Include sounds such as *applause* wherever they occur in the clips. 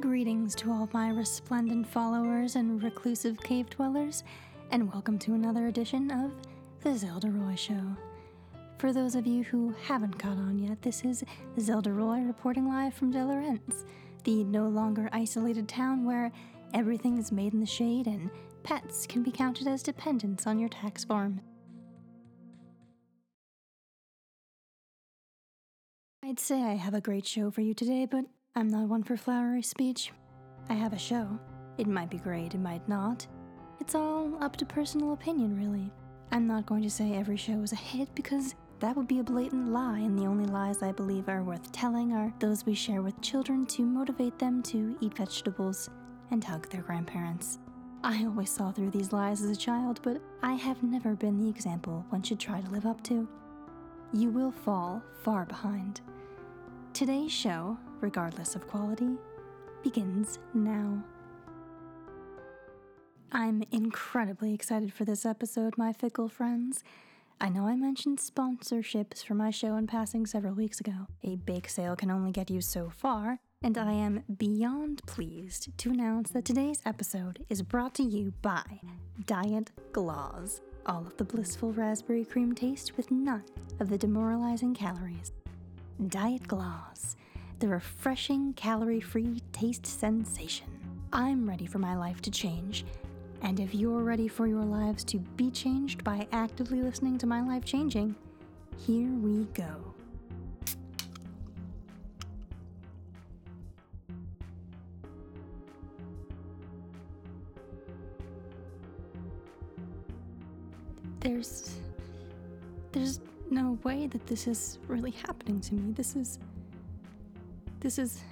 Greetings to all my resplendent followers and reclusive cave dwellers, and welcome to another edition of The Zelda Roy Show. For those of you who haven't caught on yet, this is Zelda Roy reporting live from Delorenz, the no longer isolated town where everything is made in the shade and pets can be counted as dependents on your tax form. I'd say I have a great show for you today, but I'm not one for flowery speech. I have a show. It might be great, it might not. It's all up to personal opinion, really. I'm not going to say every show is a hit because that would be a blatant lie, and the only lies I believe are worth telling are those we share with children to motivate them to eat vegetables and hug their grandparents. I always saw through these lies as a child, but I have never been the example one should try to live up to. You will fall far behind. Today's show, regardless of quality, begins now. I'm incredibly excited for this episode, my fickle friends. I know I mentioned sponsorships for my show in passing several weeks ago. A bake sale can only get you so far, and I am beyond pleased to announce that today's episode is brought to you by Diet Gloss. All of the blissful raspberry cream taste with none of the demoralizing calories. Diet Gloss, the refreshing calorie free taste sensation. I'm ready for my life to change, and if you're ready for your lives to be changed by actively listening to my life changing, here we go. There's. There's no way that this is really happening to me. This is. This is.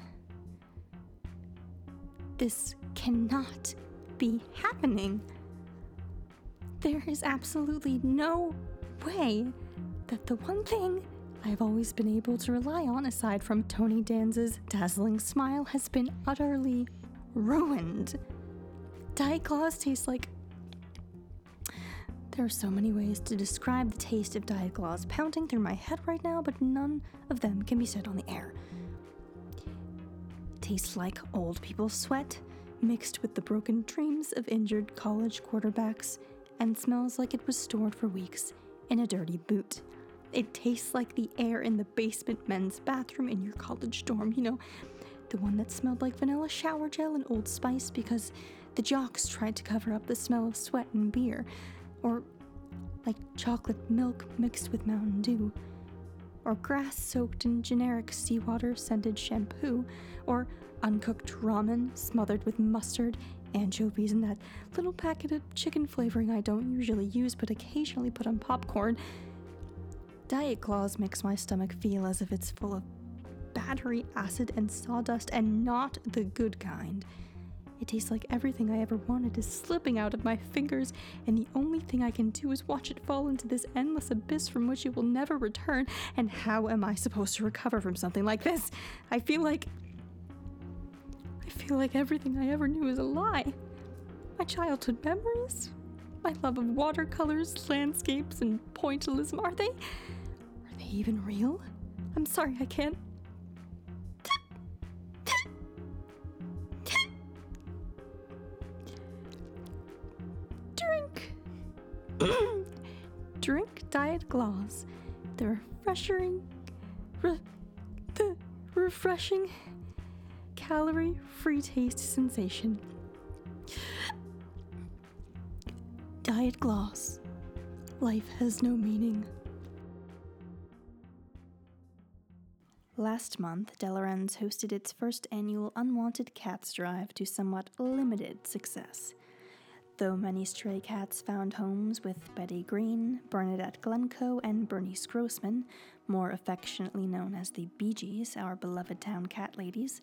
This cannot be happening. There is absolutely no way that the one thing I've always been able to rely on, aside from Tony Danza's dazzling smile, has been utterly ruined. Diet Claws tastes like. There are so many ways to describe the taste of Diet Claws pounding through my head right now, but none of them can be said on the air. Tastes like old people's sweat, mixed with the broken dreams of injured college quarterbacks, and smells like it was stored for weeks in a dirty boot. It tastes like the air in the basement men's bathroom in your college dorm, you know, the one that smelled like vanilla shower gel and Old Spice because the jocks tried to cover up the smell of sweat and beer, or like chocolate milk mixed with Mountain Dew or grass soaked in generic seawater scented shampoo, or uncooked ramen smothered with mustard, anchovies, and that little packet of chicken flavoring I don't usually use but occasionally put on popcorn. Diet Claws makes my stomach feel as if it's full of battery acid and sawdust and not the good kind. It tastes like everything I ever wanted is slipping out of my fingers, and the only thing I can do is watch it fall into this endless abyss from which it will never return. And how am I supposed to recover from something like this? I feel like. I feel like everything I ever knew is a lie. My childhood memories, my love of watercolors, landscapes, and pointillism are they. Are they even real? I'm sorry, I can't. Gloss, the refreshing, re, the refreshing, calorie-free taste sensation. Diet Gloss. Life has no meaning. Last month, Delorenz hosted its first annual Unwanted Cats Drive to somewhat limited success. Though many stray cats found homes with Betty Green, Bernadette Glencoe, and Bernice Grossman, more affectionately known as the Bee Gees, our beloved town cat ladies,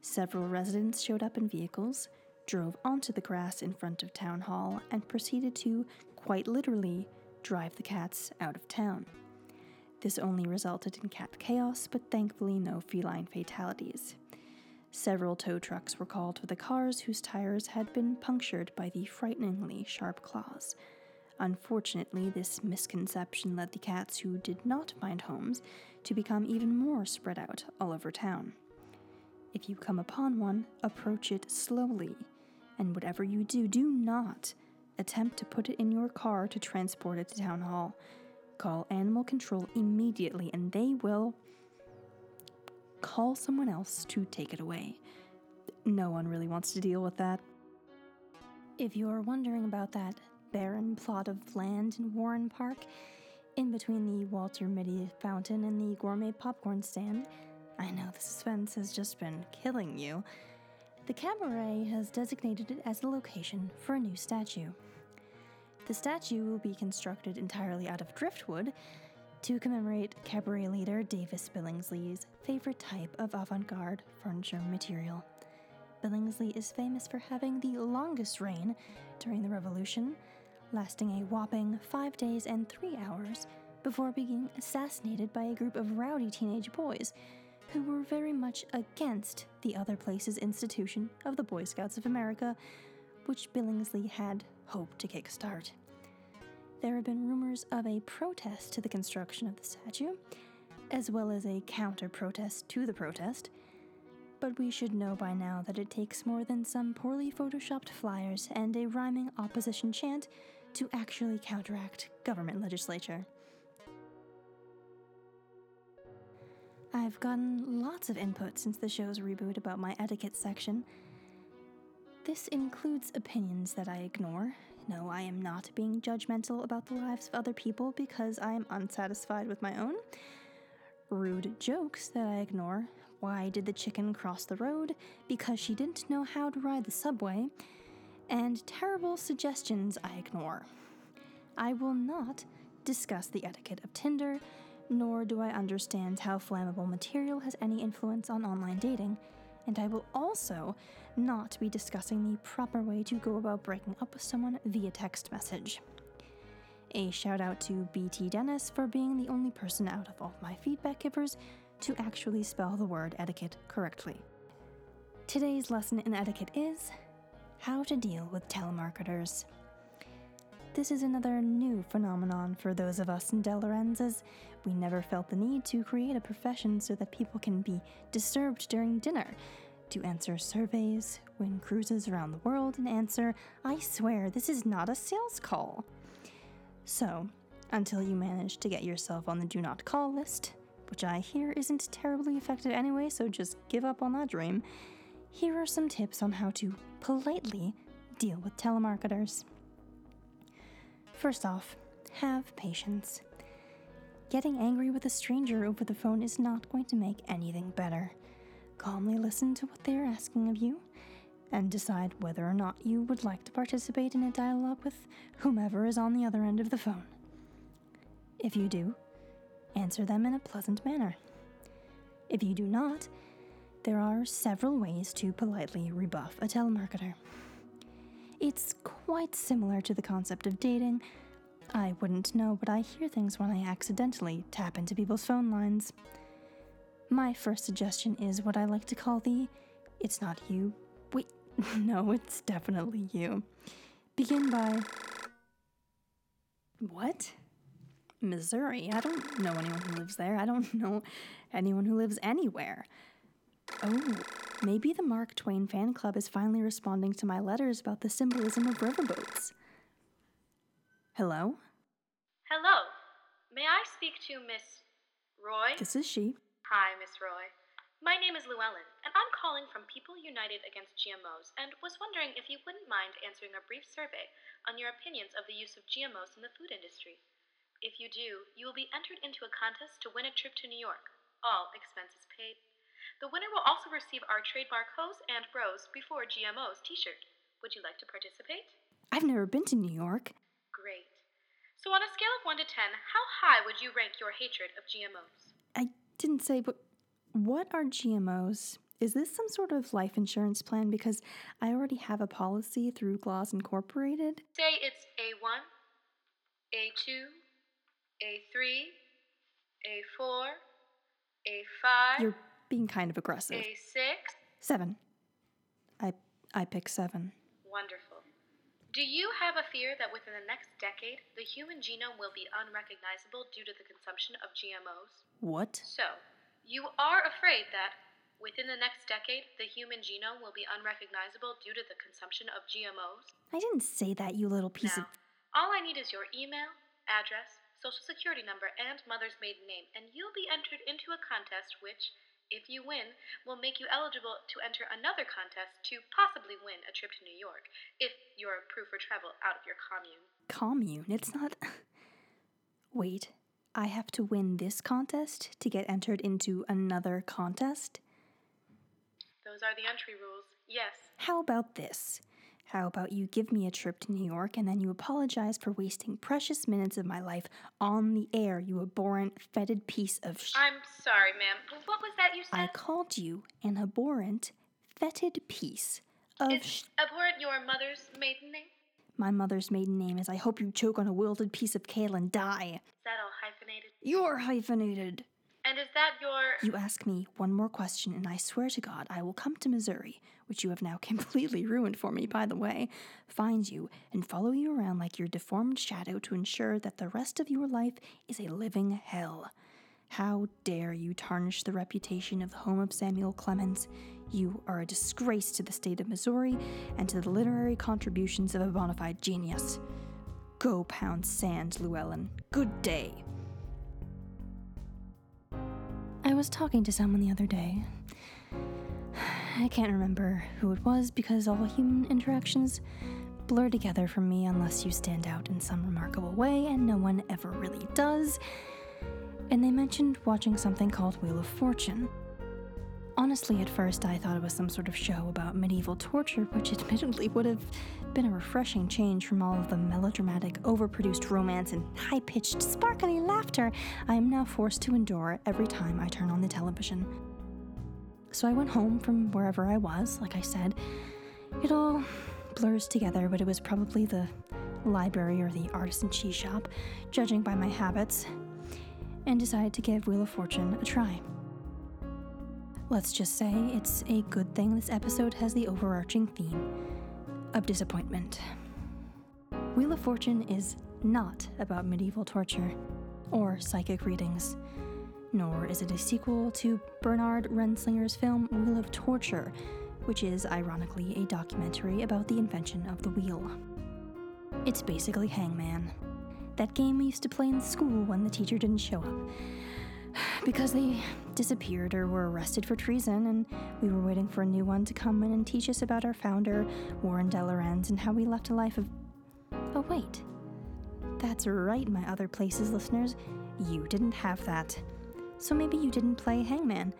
several residents showed up in vehicles, drove onto the grass in front of Town Hall, and proceeded to, quite literally, drive the cats out of town. This only resulted in cat chaos, but thankfully no feline fatalities. Several tow trucks were called for the cars whose tires had been punctured by the frighteningly sharp claws. Unfortunately, this misconception led the cats who did not find homes to become even more spread out all over town. If you come upon one, approach it slowly. And whatever you do, do not attempt to put it in your car to transport it to town hall. Call animal control immediately and they will call someone else to take it away. No one really wants to deal with that. If you're wondering about that barren plot of land in Warren Park, in between the Walter Mitty fountain and the gourmet popcorn stand, I know the suspense has just been killing you. The cabaret has designated it as the location for a new statue. The statue will be constructed entirely out of driftwood to commemorate cabaret leader Davis Billingsley's favorite type of avant garde furniture material. Billingsley is famous for having the longest reign during the Revolution, lasting a whopping five days and three hours before being assassinated by a group of rowdy teenage boys who were very much against the other place's institution of the Boy Scouts of America, which Billingsley had hoped to kickstart. There have been rumors of a protest to the construction of the statue, as well as a counter protest to the protest, but we should know by now that it takes more than some poorly photoshopped flyers and a rhyming opposition chant to actually counteract government legislature. I've gotten lots of input since the show's reboot about my etiquette section. This includes opinions that I ignore. No, I am not being judgmental about the lives of other people because I am unsatisfied with my own. Rude jokes that I ignore. Why did the chicken cross the road? Because she didn't know how to ride the subway. And terrible suggestions I ignore. I will not discuss the etiquette of Tinder, nor do I understand how flammable material has any influence on online dating, and I will also not be discussing the proper way to go about breaking up with someone via text message. A shout out to BT Dennis for being the only person out of all my feedback givers to actually spell the word etiquette correctly. Today's lesson in etiquette is how to deal with telemarketers. This is another new phenomenon for those of us in Delorenz, we never felt the need to create a profession so that people can be disturbed during dinner, to answer surveys, win cruises around the world, and answer, I swear, this is not a sales call. So, until you manage to get yourself on the do not call list, which I hear isn't terribly effective anyway, so just give up on that dream, here are some tips on how to politely deal with telemarketers. First off, have patience. Getting angry with a stranger over the phone is not going to make anything better. Calmly listen to what they are asking of you and decide whether or not you would like to participate in a dialogue with whomever is on the other end of the phone. If you do, answer them in a pleasant manner. If you do not, there are several ways to politely rebuff a telemarketer. It's quite similar to the concept of dating. I wouldn't know, but I hear things when I accidentally tap into people's phone lines. My first suggestion is what I like to call the it's not you. Wait, *laughs* no, it's definitely you. Begin by. What? Missouri. I don't know anyone who lives there. I don't *laughs* know anyone who lives anywhere. Oh, maybe the Mark Twain fan club is finally responding to my letters about the symbolism of riverboats. Hello? Hello. May I speak to Miss Roy? This is she. Hi, Miss Roy. My name is Llewellyn, and I'm calling from People United Against GMOs and was wondering if you wouldn't mind answering a brief survey on your opinions of the use of GMOs in the food industry. If you do, you will be entered into a contest to win a trip to New York, all expenses paid. The winner will also receive our trademark Hose and Bros Before GMOs t shirt. Would you like to participate? I've never been to New York. Great. So, on a scale of 1 to 10, how high would you rank your hatred of GMOs? I didn't say, but what are GMOs? Is this some sort of life insurance plan? Because I already have a policy through Glaws Incorporated. Say it's A1, A2, A3, A4, A5, You're being kind of aggressive. A6. Seven. I I pick seven. Wonderful. Do you have a fear that within the next decade, the human genome will be unrecognizable due to the consumption of GMOs? What? So, you are afraid that Within the next decade, the human genome will be unrecognizable due to the consumption of GMOs. I didn't say that, you little piece now, of. all I need is your email, address, social security number, and mother's maiden name, and you'll be entered into a contest which, if you win, we'll make you eligible to enter another contest to possibly win a trip to New York, if you're approved for travel out of your commune. Commune? It's not. *laughs* Wait, I have to win this contest to get entered into another contest? Those are the entry rules, yes. How about this? How about you give me a trip to New York and then you apologize for wasting precious minutes of my life on the air, you abhorrent, fetid piece of sh. I'm sorry, ma'am. What was that you said? I called you an abhorrent, fetid piece of Is sh. abhorrent your mother's maiden name? My mother's maiden name is I hope you choke on a wilted piece of kale and die. Is that all hyphenated? You're hyphenated. And is that your. You ask me one more question, and I swear to God, I will come to Missouri, which you have now *laughs* completely ruined for me, by the way, find you, and follow you around like your deformed shadow to ensure that the rest of your life is a living hell. How dare you tarnish the reputation of the home of Samuel Clemens? You are a disgrace to the state of Missouri and to the literary contributions of a bona fide genius. Go pound sand, Llewellyn. Good day. I was talking to someone the other day. I can't remember who it was because all human interactions blur together for me unless you stand out in some remarkable way, and no one ever really does. And they mentioned watching something called Wheel of Fortune. Honestly, at first I thought it was some sort of show about medieval torture, which admittedly would have been a refreshing change from all of the melodramatic, overproduced romance and high pitched, sparkly laughter I am now forced to endure every time I turn on the television. So I went home from wherever I was, like I said. It all blurs together, but it was probably the library or the artisan cheese shop, judging by my habits, and decided to give Wheel of Fortune a try. Let's just say it's a good thing this episode has the overarching theme of disappointment. Wheel of Fortune is not about medieval torture or psychic readings, nor is it a sequel to Bernard Renslinger's film Wheel of Torture, which is ironically a documentary about the invention of the wheel. It's basically Hangman, that game we used to play in school when the teacher didn't show up because they disappeared or were arrested for treason, and we were waiting for a new one to come in and teach us about our founder, Warren Delorenz, and how we left a life of. Oh, wait. That's right, my other places listeners. You didn't have that. So maybe you didn't play Hangman.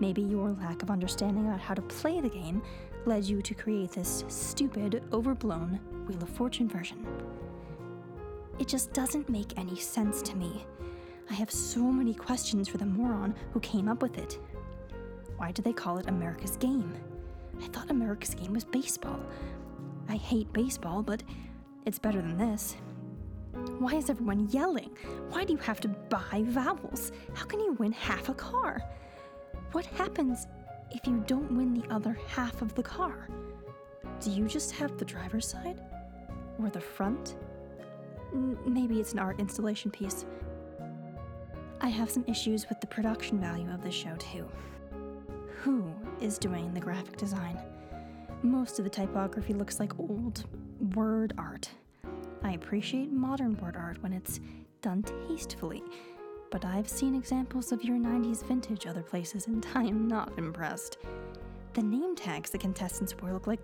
Maybe your lack of understanding about how to play the game led you to create this stupid, overblown Wheel of Fortune version. It just doesn't make any sense to me. I have so many questions for the moron who came up with it. Why do they call it America's Game? I thought America's Game was baseball. I hate baseball, but it's better than this. Why is everyone yelling? Why do you have to buy vowels? How can you win half a car? What happens if you don't win the other half of the car? Do you just have the driver's side? Or the front? N- maybe it's an art installation piece. I have some issues with the production value of this show, too. Who is doing the graphic design? Most of the typography looks like old word art. I appreciate modern word art when it's done tastefully, but I've seen examples of your 90s vintage other places and *laughs* I am not impressed. The name tags the contestants wear look like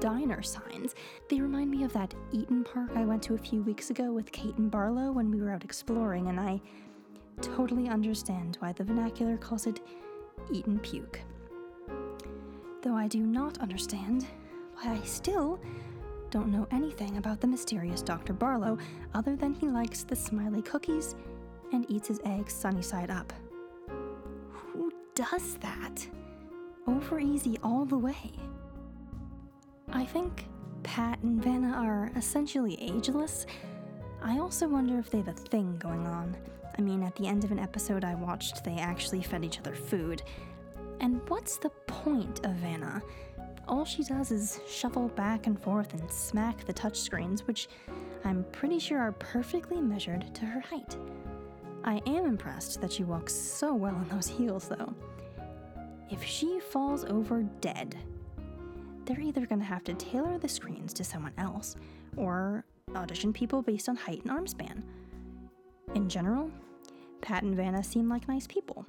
diner signs. They remind me of that Eat'n Park I went to a few weeks ago with Kate and Barlow when we were out exploring, and I totally understand why the vernacular calls it Eaton Puke. Though I do not understand why I still don't know anything about the mysterious Dr. Barlow other than he likes the smiley cookies and eats his eggs sunny side up. Who does that? Over easy all the way. I think Pat and Vanna are essentially ageless. I also wonder if they have a thing going on. I mean, at the end of an episode I watched, they actually fed each other food. And what's the point of Vanna? All she does is shuffle back and forth and smack the touchscreens, which I'm pretty sure are perfectly measured to her height. I am impressed that she walks so well in those heels, though. if she falls over dead, they're either going to have to tailor the screens to someone else or audition people based on height and arm span. In general, Pat and Vanna seem like nice people,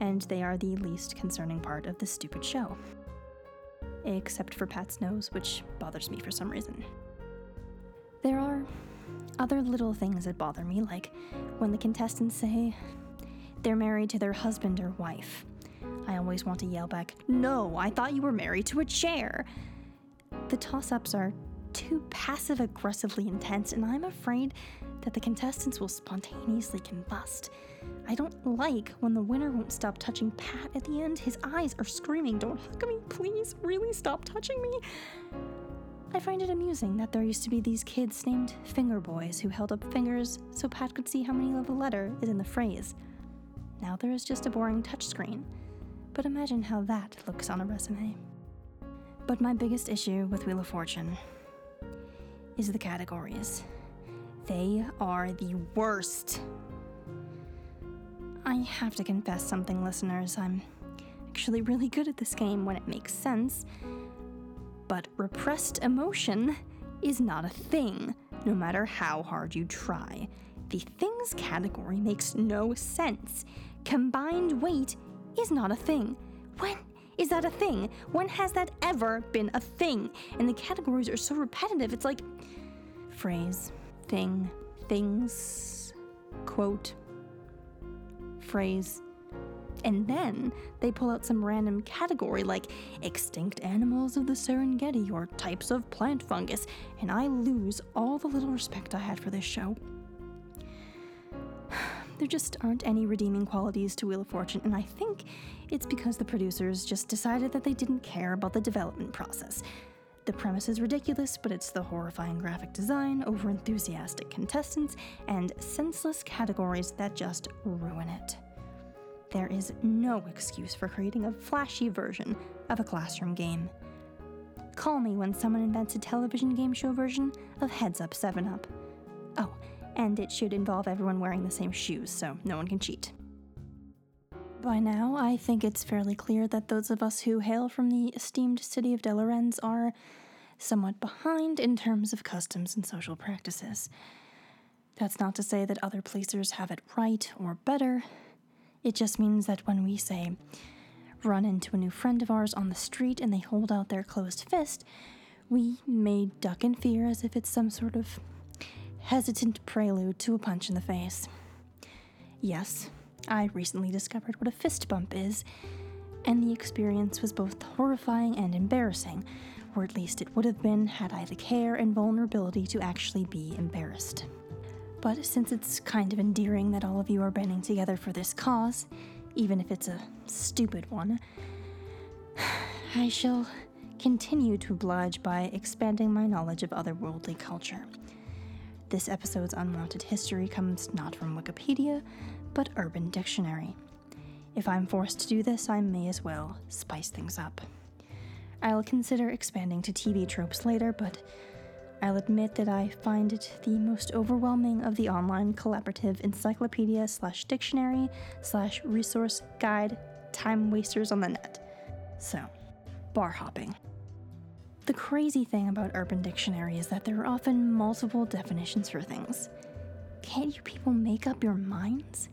and they are the least concerning part of this stupid show. Except for Pat's nose, which bothers me for some reason. There are other little things that bother me, like when the contestants say they're married to their husband or wife. I always want to yell back, No, I thought you were married to a chair. The toss ups are too passive aggressively intense, and I'm afraid that the contestants will spontaneously combust. I don't like when the winner won't stop touching Pat at the end. His eyes are screaming, Don't hug me, please, really stop touching me. I find it amusing that there used to be these kids named Finger Boys who held up fingers so Pat could see how many of a letter is in the phrase. Now there is just a boring touchscreen, but imagine how that looks on a resume. But my biggest issue with Wheel of Fortune is the categories. They are the worst. I have to confess something, listeners. I'm actually really good at this game when it makes sense. But repressed emotion is not a thing, no matter how hard you try. The things category makes no sense. Combined weight is not a thing. When is that a thing? When has that ever been a thing? And the categories are so repetitive, it's like phrase, thing, things, quote, phrase. And then they pull out some random category like extinct animals of the Serengeti or types of plant fungus, and I lose all the little respect I had for this show. *sighs* There just aren't any redeeming qualities to Wheel of Fortune, and I think it's because the producers just decided that they didn't care about the development process. The premise is ridiculous, but it's the horrifying graphic design, over enthusiastic contestants, and senseless categories that just ruin it. There is no excuse for creating a flashy version of a classroom game. Call me when someone invents a television game show version of Heads Up 7 Up. Oh, and it should involve everyone wearing the same shoes so no one can cheat. By now, I think it's fairly clear that those of us who hail from the esteemed city of Delorenz are somewhat behind in terms of customs and social practices. That's not to say that other placers have it right or better. It just means that when we say, run into a new friend of ours on the street and they hold out their closed fist, we may duck in fear as if it's some sort of hesitant prelude to a punch in the face. Yes, I recently discovered what a fist bump is, and the experience was both horrifying and embarrassing, or at least it would have been had I the care and vulnerability to actually be embarrassed. But since it's kind of endearing that all of you are banding together for this cause, even if it's a stupid one, *sighs* I shall continue to oblige by expanding my knowledge of otherworldly culture. This episode's unwanted history comes not from Wikipedia, but Urban Dictionary. If I'm forced to do this, I may as well spice things up. I'll consider expanding to TV tropes later, but I'll admit that I find it the most overwhelming of the online collaborative encyclopedia slash dictionary slash resource guide time wasters on the net. So, bar hopping. The crazy thing about Urban Dictionary is that there are often multiple definitions for things. Can't you people make up your minds?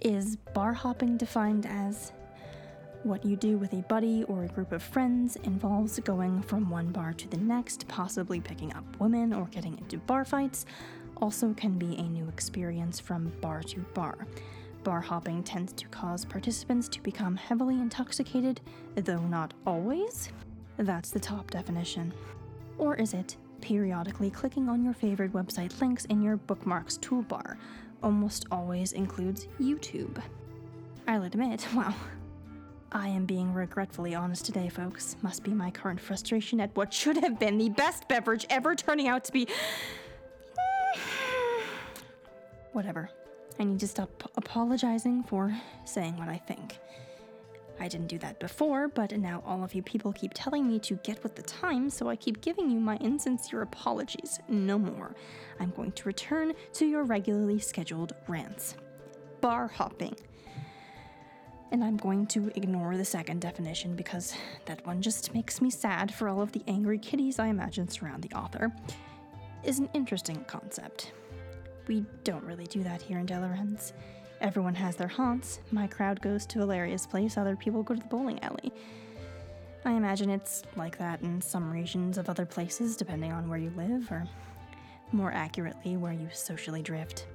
Is bar hopping defined as what you do with a buddy or a group of friends involves going from one bar to the next, possibly picking up women or getting into bar fights, also can be a new experience from bar to bar. Bar hopping tends to cause participants to become heavily intoxicated, though not always. That's the top definition. Or is it periodically clicking on your favorite website links in your bookmarks toolbar? Almost always includes YouTube. I'll admit, *laughs* wow, I am being regretfully honest today, folks. Must be my current frustration at what should have been the best beverage ever turning out to be. *sighs* Whatever. I need to stop apologizing for saying what I think. I didn't do that before, but now all of you people keep telling me to get with the times, so I keep giving you my insincere apologies. No more. I'm going to return to your regularly scheduled rants. Bar hopping. And I'm going to ignore the second definition because that one just makes me sad for all of the angry kitties I imagine surround the author. Is an interesting concept. We don't really do that here in Delorenz. Everyone has their haunts. My crowd goes to Valeria's place, other people go to the bowling alley. I imagine it's like that in some regions of other places, depending on where you live, or more accurately, where you socially drift.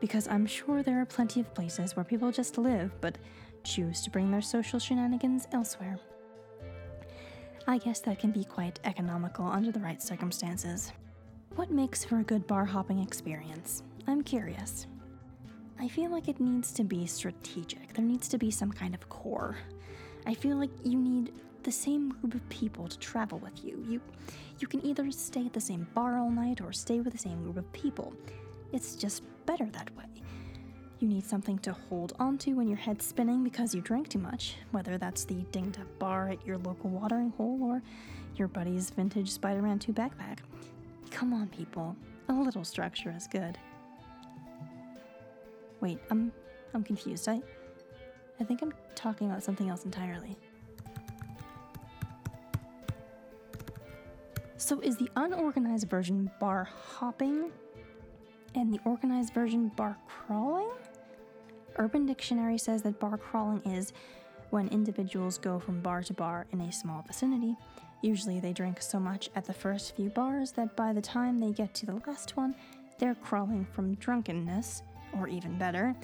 Because I'm sure there are plenty of places where people just live, but choose to bring their social shenanigans elsewhere. I guess that can be quite economical under the right circumstances. What makes for a good bar hopping experience? I'm curious. I feel like it needs to be strategic. There needs to be some kind of core. I feel like you need the same group of people to travel with you. You you can either stay at the same bar all night or stay with the same group of people. It's just better that way. You need something to hold onto when your head's spinning because you drank too much, whether that's the dinged up bar at your local watering hole or your buddy's vintage Spider Man 2 backpack. Come on, people. A little structure is good. Wait, I'm I'm confused. I I think I'm talking about something else entirely. So is the unorganized version bar hopping and the organized version bar crawling? Urban Dictionary says that bar crawling is when individuals go from bar to bar in a small vicinity. Usually they drink so much at the first few bars that by the time they get to the last one, they're crawling from drunkenness, or even better,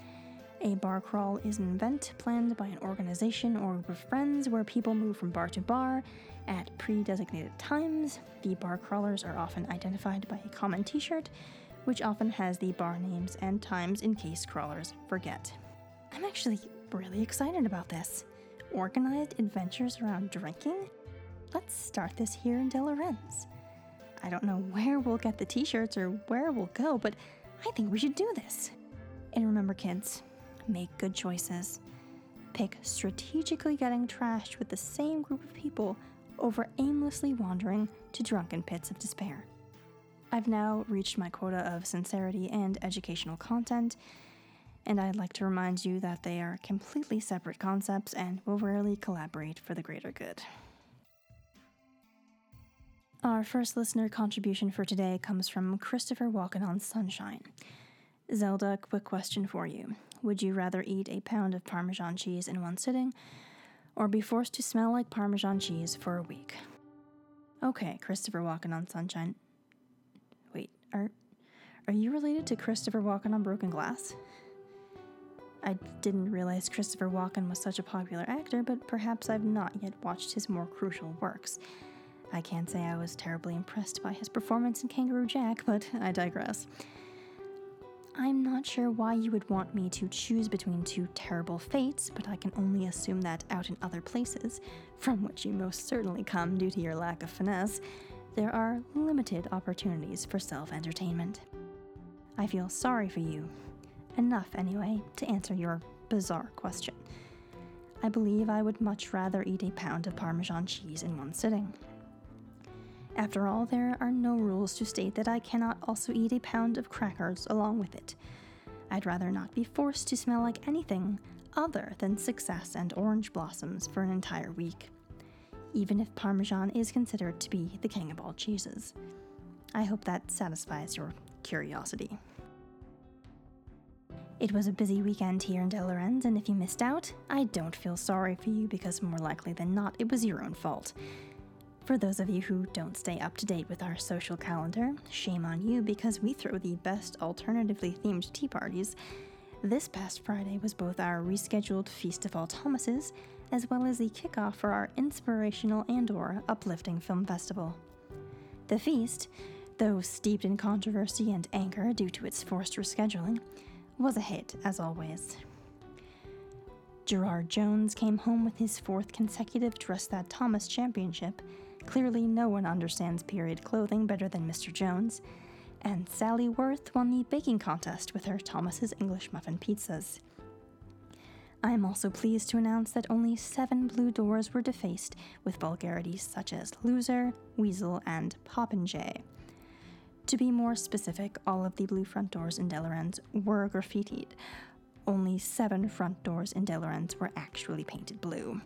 a bar crawl is an event planned by an organization or group of friends where people move from bar to bar at pre designated times. The bar crawlers are often identified by a common t shirt, which often has the bar names and times in case crawlers forget. I'm actually really excited about this. Organized adventures around drinking? Let's start this here in Delorenz. I don't know where we'll get the t shirts or where we'll go, but I think we should do this. And remember, kids, make good choices. Pick strategically getting trashed with the same group of people over aimlessly wandering to drunken pits of despair. I've now reached my quota of sincerity and educational content, and I'd like to remind you that they are completely separate concepts and will rarely collaborate for the greater good. Our first listener contribution for today comes from Christopher Walking on Sunshine. Zelda, quick question for you. Would you rather eat a pound of Parmesan cheese in one sitting, or be forced to smell like Parmesan cheese for a week? Okay, Christopher Walking on Sunshine. Wait, are are you related to Christopher Walken on Broken Glass? I didn't realize Christopher Walken was such a popular actor, but perhaps I've not yet watched his more crucial works. I can't say I was terribly impressed by his performance in Kangaroo Jack, but I digress. I'm not sure why you would want me to choose between two terrible fates, but I can only assume that out in other places, from which you most certainly come due to your lack of finesse, there are limited opportunities for self entertainment. I feel sorry for you. Enough, anyway, to answer your bizarre question. I believe I would much rather eat a pound of Parmesan cheese in one sitting. After all, there are no rules to state that I cannot also eat a pound of crackers along with it. I'd rather not be forced to smell like anything other than success and orange blossoms for an entire week, even if Parmesan is considered to be the king of all cheeses. I hope that satisfies your curiosity. It was a busy weekend here in Delorenz, and if you missed out, I don't feel sorry for you because more likely than not it was your own fault. For those of you who don't stay up to date with our social calendar, shame on you because we throw the best alternatively themed tea parties. This past Friday was both our rescheduled Feast of All Thomases, as well as the kickoff for our inspirational and or uplifting film festival. The feast, though steeped in controversy and anger due to its forced rescheduling, was a hit as always. Gerard Jones came home with his fourth consecutive Dress That Thomas championship, Clearly, no one understands period clothing better than Mr. Jones. And Sally Worth won the baking contest with her Thomas's English Muffin pizzas. I am also pleased to announce that only seven blue doors were defaced with vulgarities such as loser, weasel, and popinjay. To be more specific, all of the blue front doors in Delorenz were graffitied. only seven front doors in Delorenz were actually painted blue.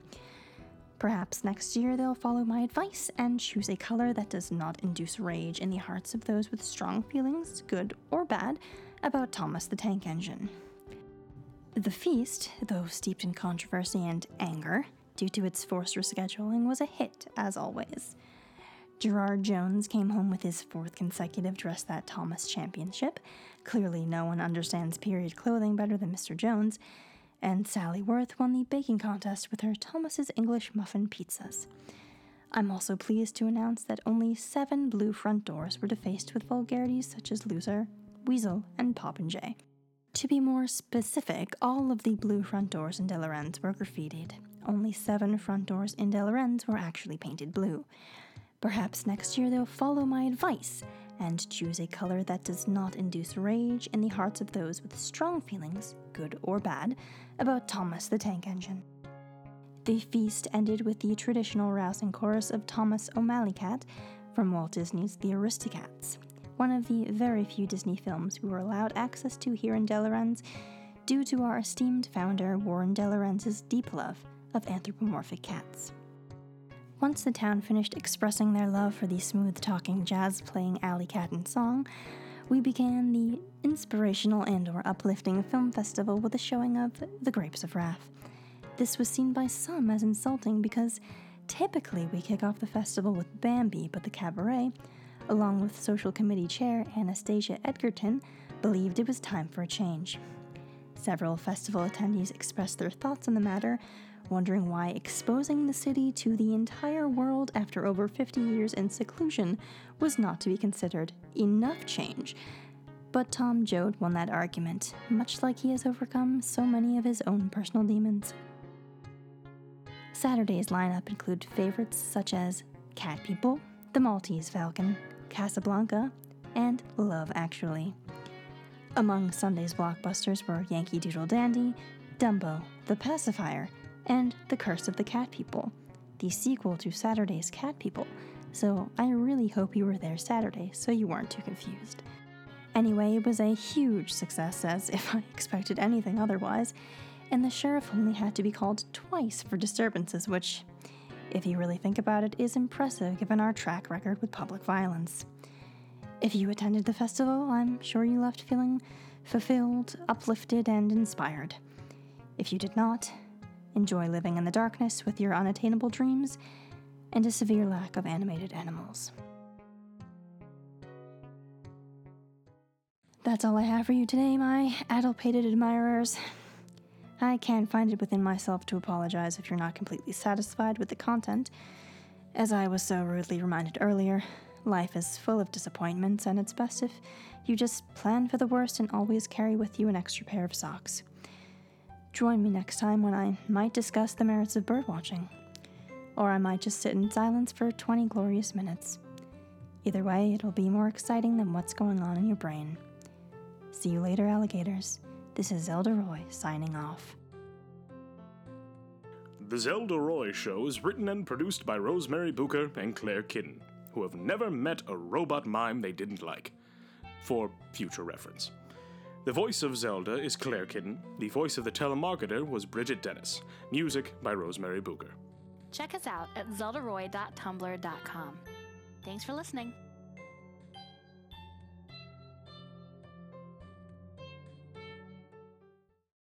Perhaps next year they'll follow my advice and choose a color that does not induce rage in the hearts of those with strong feelings, good or bad, about Thomas the Tank Engine. The feast, though steeped in controversy and anger due to its forced rescheduling, was a hit, as always. Gerard Jones came home with his fourth consecutive Dress That Thomas championship. Clearly, no one understands period clothing better than Mr. Jones, and Sally Worth won the baking contest with her Thomas's English muffin pizzas. I'm also pleased to announce that only seven blue front doors were defaced with vulgarities such as loser, weasel, and popinjay. To be more specific, all of the blue front doors in Delorenz were graffitied. Only seven front doors in Delorenz were actually painted blue. Perhaps next year they'll follow my advice and choose a color that does not induce rage in the hearts of those with strong feelings, good or bad, about Thomas the Tank Engine. The feast ended with the traditional rousing chorus of Thomas O'Malley Cat from Walt Disney's The Aristocats, one of the very few Disney films we were allowed access to here in Delorenz due to our esteemed founder Warren Delorenz's deep love of anthropomorphic cats. Once the town finished expressing their love for the smooth talking, jazz playing Alley Catton song, we began the inspirational and or uplifting film festival with a showing of The Grapes of Wrath. This was seen by some as insulting because typically we kick off the festival with Bambi, but the cabaret, along with social committee chair Anastasia Edgerton, believed it was time for a change. Several festival attendees expressed their thoughts on the matter, wondering why exposing the city to the entire world after over 50 years in seclusion was not to be considered enough change. But Tom Joad won that argument, much like he has overcome so many of his own personal demons. Saturday's lineup include favorites such as Cat People, The Maltese Falcon, Casablanca, and Love Actually. Among Sunday's blockbusters were Yankee Doodle Dandy, Dumbo, The Pacifier, and The Curse of the Cat People, the sequel to Saturday's Cat People, so I really hope you were there Saturday so you weren't too confused. Anyway, it was a huge success, as if I *laughs* expected anything otherwise, and the sheriff only had to be called twice for disturbances, which, if you really think about it, is impressive given our track record with public violence. If you attended the festival, I'm sure you left feeling fulfilled, uplifted, and inspired. If you did not, enjoy living in the darkness with your unattainable dreams and a severe lack of animated animals. That's all I have for you today, my adulpated admirers. I can't find it within myself to apologize if you're not completely satisfied with the content. As I was so rudely reminded earlier, life is full of disappointments, and it's best if you just plan for the worst and always carry with you an extra pair of socks. Join me next time when I might discuss the merits of birdwatching. Or I might just sit in silence for 20 glorious minutes. Either way, it'll be more exciting than what's going on in your brain. See you later, alligators. This is Zelda Roy signing off. The Zelda Roy Show is written and produced by Rosemary Booker and Claire Kidden, who have never met a robot mime they didn't like. For future reference. The voice of Zelda is Claire Kitten. The voice of the telemarketer was Bridget Dennis. Music by Rosemary Booker. Check us out at zeldaroy.tumblr.com. Thanks for listening.